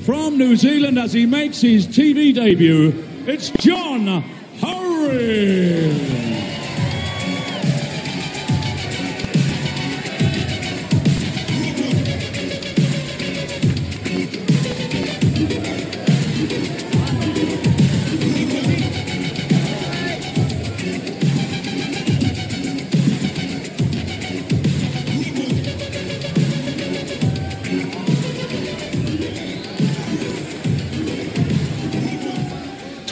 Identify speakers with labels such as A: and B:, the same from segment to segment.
A: From New Zealand as he makes his TV debut, it's John Hurring.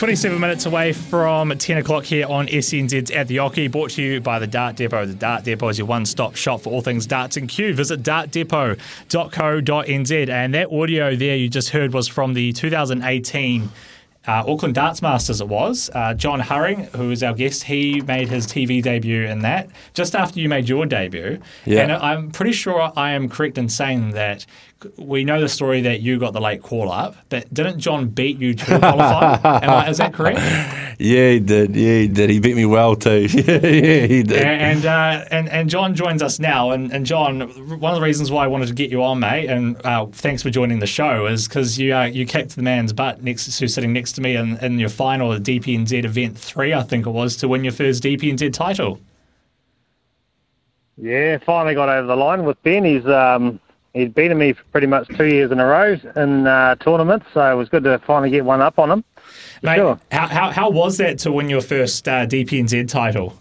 B: 27 minutes away from 10 o'clock here on SENZ's At the Oche, brought to you by the Dart Depot. The Dart Depot is your one stop shop for all things darts and cue. Visit dartdepot.co.nz. And that audio there you just heard was from the 2018 uh, Auckland Darts Masters, it was. Uh, John Hurring, who is our guest, he made his TV debut in that just after you made your debut.
C: Yeah.
B: And I'm pretty sure I am correct in saying that we know the story that you got the late call up, but didn't John beat you to qualify? Am I, is that correct?
C: Yeah, he did. Yeah, he did. He beat me well too. yeah, he did.
B: And uh, and and John joins us now. And, and John, one of the reasons why I wanted to get you on, mate, and uh, thanks for joining the show, is because you uh, you kicked the man's butt next who's sitting next to me in, in your final at DPNZ event three, I think it was, to win your first DPNZ title.
D: Yeah, finally got over the line with Ben. He's um, he'd beaten me for pretty much two years in a row in uh, tournaments, so it was good to finally get one up on him.
B: Mate,
D: sure.
B: how, how, how was that to win your first uh, DPNZ title?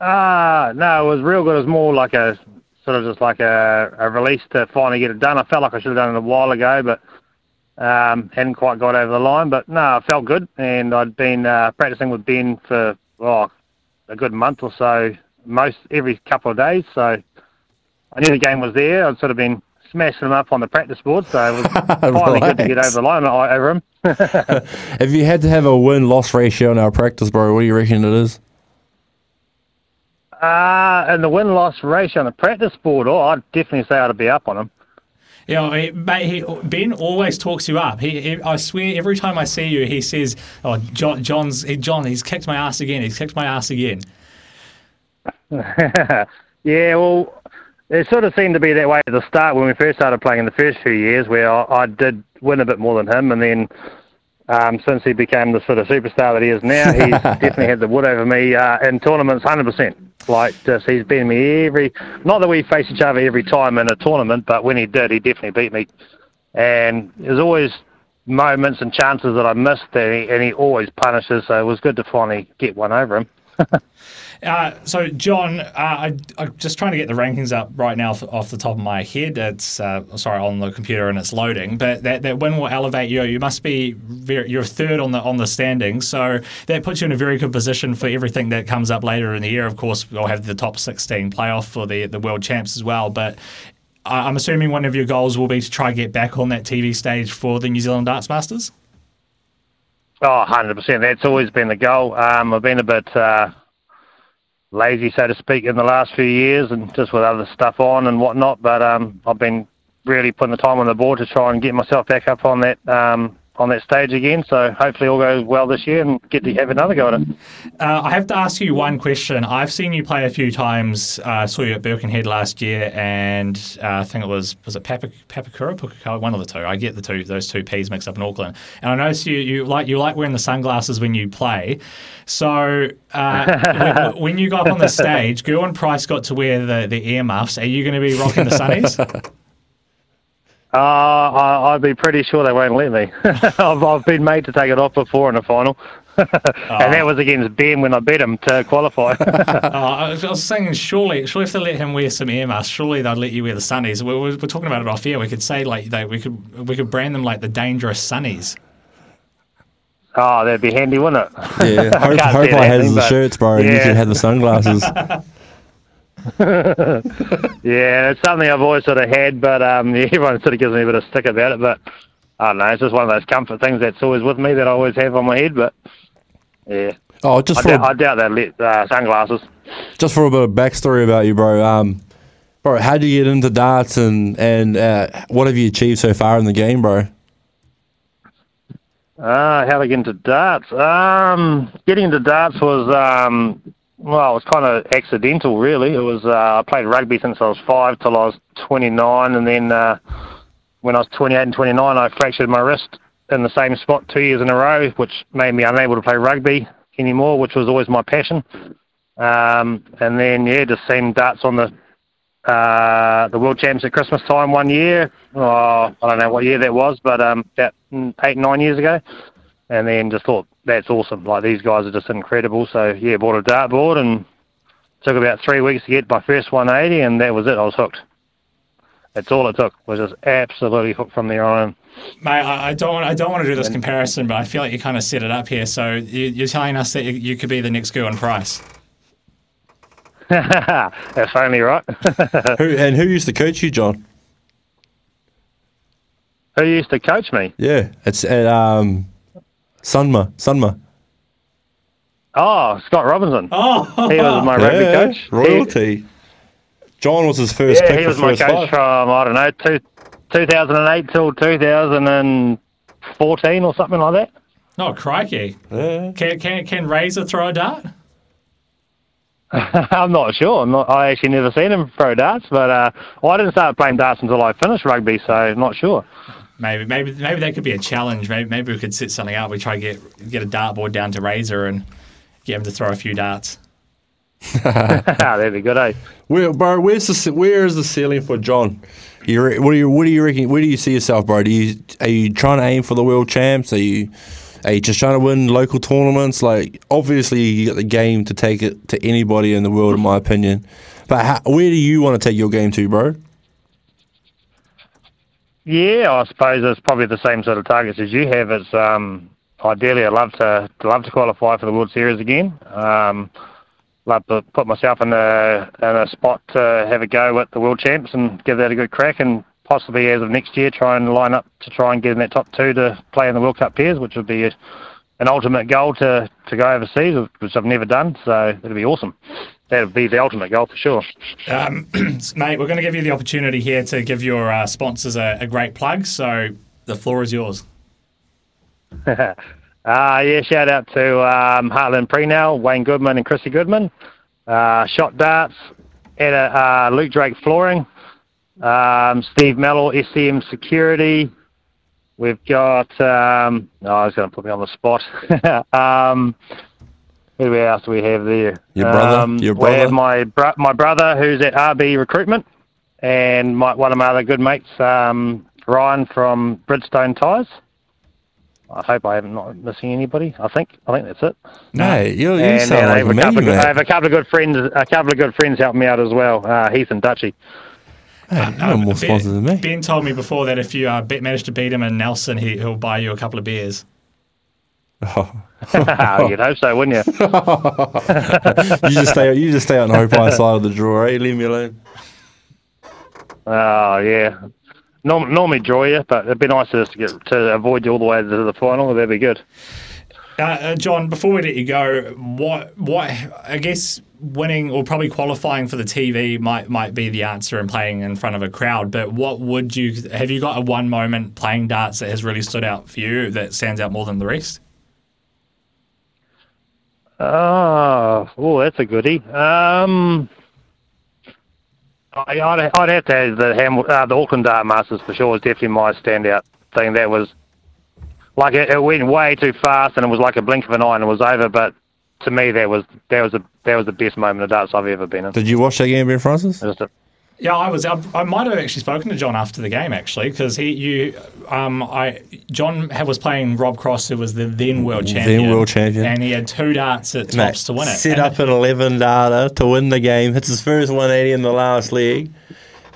D: Ah, no, it was real good. It was more like a sort of just like a, a release to finally get it done. I felt like I should have done it a while ago, but um, hadn't quite got over the line. But no, it felt good, and I'd been uh, practicing with Ben for oh, a good month or so, most every couple of days. So I knew the game was there. I'd sort of been smashing them up on the practice board, so it was finally good to get over the line over him.
C: If you had to have a win loss ratio in our practice, bro, what do you reckon it is?
D: Uh, and the win loss ratio on the practice board, oh, I'd definitely say I'd be up on him.
B: You know, he, mate, he, Ben always talks you up. He, he, I swear, every time I see you, he says, "Oh, John, John's, he, John, he's kicked my ass again. He's kicked my ass again."
D: yeah, well, it sort of seemed to be that way at the start when we first started playing in the first few years, where I, I did win a bit more than him, and then um, since he became the sort of superstar that he is now, he's definitely had the wood over me uh, in tournaments, hundred percent. Like just he's beaten me every. Not that we face each other every time in a tournament, but when he did, he definitely beat me. And there's always moments and chances that I missed, and he, and he always punishes. So it was good to finally get one over him.
B: Uh, so, John, uh, I, I'm just trying to get the rankings up right now off, the top of my head. It's uh, sorry on the computer and it's loading, but that, that win will elevate you. You must be very, you're third on the on the standings, so that puts you in a very good position for everything that comes up later in the year. Of course, we'll have the top 16 playoff for the the world champs as well, but. I'm assuming one of your goals will be to try and get back on that TV stage for the New Zealand Darts Masters.
D: Oh, 100%. That's always been the goal. Um, I've been a bit uh, lazy, so to speak, in the last few years and just with other stuff on and whatnot. But um, I've been really putting the time on the board to try and get myself back up on that um, on that stage again. So hopefully all goes well this year and get to have another go at it.
B: Uh, I have to ask you one question. I've seen you play a few times. Uh, I saw you at Birkenhead last year, and uh, I think it was was it Papa, Papakura, Pukakura, one of the two. I get the two those two P's mixed up in Auckland. And I noticed you, you like you like wearing the sunglasses when you play. So uh, when, when you got up on the stage, Gerwyn Price got to wear the, the earmuffs. Are you going to be rocking the sunnies?
D: Uh, I, I'd be pretty sure they won't let me. I've, I've been made to take it off before in a final. and that was against Ben when I beat him to qualify.
B: Uh, I was I was saying, surely, surely if they let him wear some earmuffs, surely they'd let you wear the sunnies. We're, we're, we're talking about it off here. We could say like they, we could we could brand them like the dangerous sunnies.
D: oh, that'd be handy, wouldn't it?
C: Yeah, hope,
D: can't
C: hope I had the shirts, bro, and you
D: yeah.
C: can have the sunglasses.
D: Yeah, it's something I've always sort of had, but um, yeah, everyone sort of gives me a bit of stick about it. But I don't know. It's just one of those comfort things that's always with me that I always have on my head. But yeah,
C: Oh, just
D: I,
C: for
D: doubt, I doubt they'd let uh, sunglasses.
C: just for a bit of backstory about you, bro. Um, bro, how did you get into darts and and uh, what have you achieved so far in the game, bro?
D: Uh, how to get into darts? Um, getting into darts was um, well, it was kind of accidental, really. It was uh, I played rugby since I was five till I was 29, and then uh, when I was 28 and 29, I fractured my wrist in the same spot two years in a row, which made me unable to play rugby anymore, which was always my passion. Um, and then yeah, just seen darts on the uh, the World Champs at Christmas time one year. Oh, I don't know what year that was, but um, about eight, nine years ago. And then just thought, that's awesome. Like, these guys are just incredible. So, yeah, bought a dartboard and took about three weeks to get my first 180, and that was it. I was hooked. That's all it took, was just absolutely hooked from there on.
B: Mate, I, I don't want I don't want to do this comparison, but I feel like you kind of set it up here. So you, you're telling us that you, you could be the next Gerwyn Price.
D: that's only right.
C: Who and who used to coach you, John?
D: Who used to coach me?
C: Yeah, it's at um, Sumner, Sumner.
D: Oh, Scott Robertson.
B: Oh,
D: He was my rugby
C: yeah,
D: coach. He-
C: royalty. John was his first
D: Yeah,
C: pick
D: he
C: for
D: was my coach
C: five.
D: from I don't know two, 2008 till 2014 or something like that.
B: oh, crikey!
C: Yeah.
B: Can, can can Razor throw a dart?
D: I'm not sure. I'm not, I actually never seen him throw darts, but uh, well, I didn't start playing darts until I finished rugby, so I'm not sure.
B: Maybe maybe maybe that could be a challenge. Maybe maybe we could set something up. We try to get get a dartboard down to Razor and get him to throw a few darts.
D: That'd be good, eh?
C: Where, bro, where's the where is the ceiling for John? You what do you what do you reckon? Where do you see yourself, bro? Do you are you trying to aim for the world champs? Are you are you just trying to win local tournaments? Like obviously you got the game to take it to anybody in the world, in my opinion. But how, where do you want to take your game to, bro?
D: Yeah, I suppose it's probably the same sort of targets as you have. It's um, ideally I'd love to love to qualify for the World Series again. Um, love to put myself in a in a spot to have a go at the World Champs and give that a good crack, and possibly as of next year try and line up to try and get in that top two to play in the World Cup pairs, which would be an ultimate goal to to go overseas, which I've never done. So that'd be awesome. That'd be the ultimate goal for sure.
B: Um, mate, we're going to give you the opportunity here to give your uh, sponsors a, a great plug. So the floor is yours.
D: Uh, yeah, shout out to um, Heartland Prenell, Wayne Goodman and Chrissy Goodman. Uh, Shot Darts, at uh, Luke Drake Flooring, um, Steve Mello, SCM Security. We've got, um, oh, I was going to put me on the spot. um, who else do we have there?
C: Your brother?
D: Um,
C: Your
D: We have my, bro- my brother who's at RB Recruitment and my, one of my other good mates, um, Ryan from Bridgestone Tyres. I hope I am not missing anybody. I think I think that's it.
C: No, you, you
D: And
C: sound
D: then I
C: like
D: have, a
C: me,
D: couple of good, I have a couple of good friends. A couple of good friends help me out as well. Uh, Heath and Dutchy.
C: Hey, you know more
B: Ben-
C: sponsors than me.
B: Ben told me before that if you uh, manage to beat him in Nelson, he, he'll buy you a couple of beers.
D: You'd hope so, wouldn't you?
C: you just stay you just stay on the Hopi side of the draw, eh? Leave me alone.
D: Oh yeah. Norm, normally draw you, but it'd be nice just to get to avoid you all the way to the final. That'd be good.
B: Uh, uh, John, before we let you go, what what I guess winning or probably qualifying for the TV might might be the answer and playing in front of a crowd. But what would you have you got a one moment playing darts that has really stood out for you that stands out more than the rest?
D: Oh, oh, that's a goodie. Um, I, I'd, I'd have to have the Ham, uh, the Auckland Dart Masters for sure. Was definitely my standout thing. That was like it, it went way too fast, and it was like a blink of an eye, and it was over. But to me, that was that was a that was the best moment of darts I've ever been in.
C: Did you watch that game, Ben Francis?
D: Just a,
B: Yeah, I was. I, I might have actually spoken to John after the game actually because he, you, um, I, John was playing Rob Cross, who was the then world champion, then
C: world champion.
B: and he had two darts at
C: Mate,
B: tops to win it.
C: Set
B: And
C: up at 11 darter to win the game. Hits his first 180 in the last leg.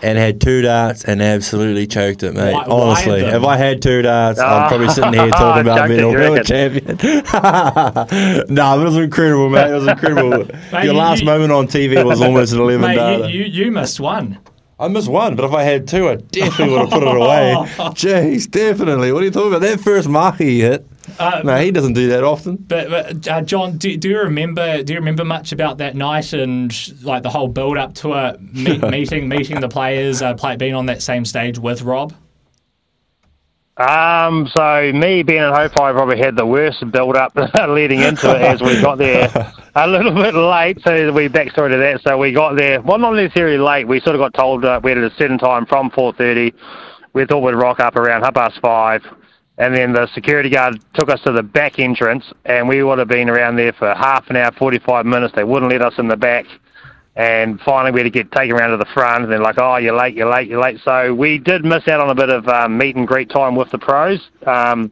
C: And had two darts and absolutely choked it, mate.
B: Why-
C: Honestly,
B: why
C: if I had two darts, I'm
D: Ah.
C: probably sitting here talking about being a world champion. nah, it was incredible, mate. It was incredible.
B: Mate,
C: Your
B: you-
C: last
B: you-
C: moment on TV was almost an 11
B: Mate,
C: darter.
B: you, you, you missed one.
C: I missed one, but if I had two, I definitely would have put it away. Jeez, definitely. What are you talking about? That first marker he hit.
B: Uh,
C: no, he doesn't do that often.
B: But, but uh, John, do, do you remember? Do you remember much about that night and like the whole build up to it, meet, meeting meeting the players, uh, play, being on that same stage with Rob?
D: Um, so me being at Hope, I probably had the worst build up leading into it as we got there a little bit late. So we backstory to that. So we got there, well, not necessarily late. We sort of got told uh, we had a certain time from 4:30. We thought we'd rock up around half past five, and then the security guard took us to the back entrance, and we would have been around there for half an hour, 45 minutes. They wouldn't let us in the back. And finally, we had to get taken around to the front, and they're like, "Oh, you're late, you're late, you're late." So we did miss out on a bit of um, meet and greet time with the pros, um,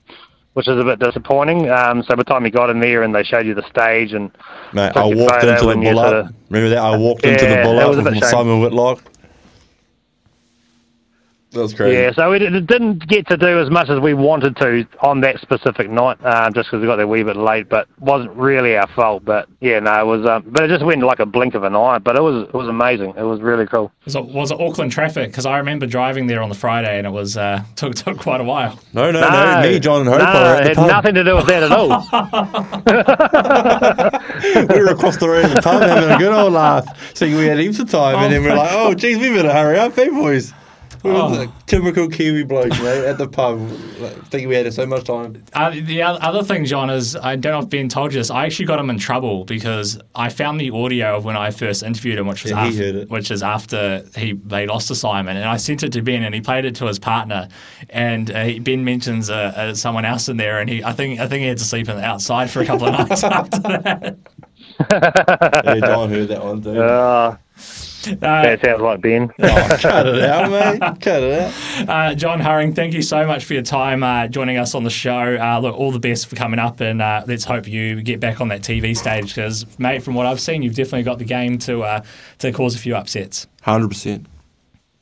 D: which is a bit disappointing. Um, so by the time you got in there and they showed you the stage and
C: Mate, I walked into the bull
D: sort
C: up.
D: of-
C: Remember that? I walked into the
D: Yeah,
C: bull
D: that
C: up
D: was a
C: with. Simon Whitlock. That was crazy.
D: Yeah, so we did- didn't get to do as much as we wanted to on that specific night, uh, just because we got there a wee bit late. But wasn't really our fault. But yeah, no, it was. Um, but it just went like a blink of an eye. But it was it was amazing. It was really cool.
B: Was it, was it Auckland traffic? Because I remember driving there on the Friday and it was uh, took took quite a while.
C: No, no, no, Me, John, and Hope
D: no,
C: are at
D: it had
C: pub.
D: nothing to do with that at all.
C: we were across the road at the pub having a good old laugh, thinking we had heaps of time, and then we're like, "Oh, geez, we better hurry up, hey boys." We were
B: Oh.
C: the typical Kiwi bloke, mate, at the pub, like, thinking we had so much time.
B: Uh, the other thing, John, is I don't know if Ben told you this. I actually got him in trouble because I found the audio of when I first interviewed him, which was
C: Yeah, he
B: after,
C: heard it.
B: which is after he they lost to Simon, and I sent it to Ben, and he played it to his partner, and uh, Ben mentions uh, uh, someone else in there, and he I think I think he had to sleep in the outside for a couple of nights after that.
C: Yeah, John heard that one too.
D: Uh,
B: Uh,
D: that sounds like Ben.
C: Oh, cut it out, mate. Cut it out.
B: Uh, John Hurring, thank you so much for your time uh, joining us on the show. Uh, look, all the best for coming up, and uh, let's hope you get back on that TV stage because, mate, from what I've seen, you've definitely got the game to uh, to cause a few upsets.
C: Hundred percent.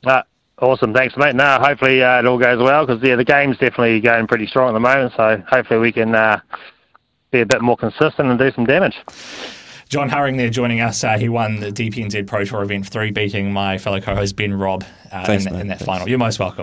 D: Uh, awesome, thanks, mate. No, hopefully uh, it all goes well because yeah, the game's definitely going pretty strong at the moment. So hopefully we can uh, be a bit more consistent and do some damage.
B: John Hurring there joining us. Uh, he won the DPNZ Pro Tour event three, beating my fellow co-host Ben Robb uh,
C: Thanks,
B: in, in that
C: Thanks.
B: final. You're most welcome.